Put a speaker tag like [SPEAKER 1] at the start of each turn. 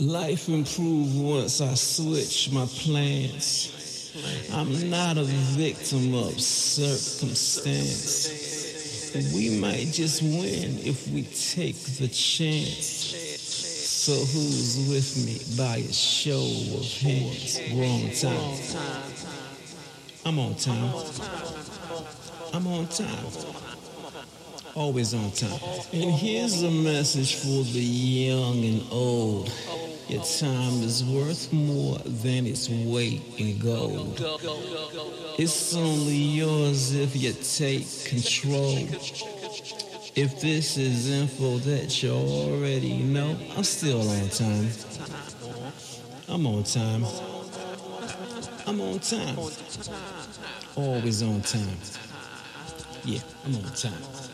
[SPEAKER 1] Life improved once I switched my plans. I'm not a victim of circumstance. We might just win if we take the chance. So who's with me by a show of hands? Wrong time. I'm on time. I'm on time. Always on time. And here's a message for the young and old. Your time is worth more than its weight in gold. It's only yours if you take control. If this is info that you already know, I'm still on time. I'm on time. I'm on time. Always on time. Yeah, I'm on time.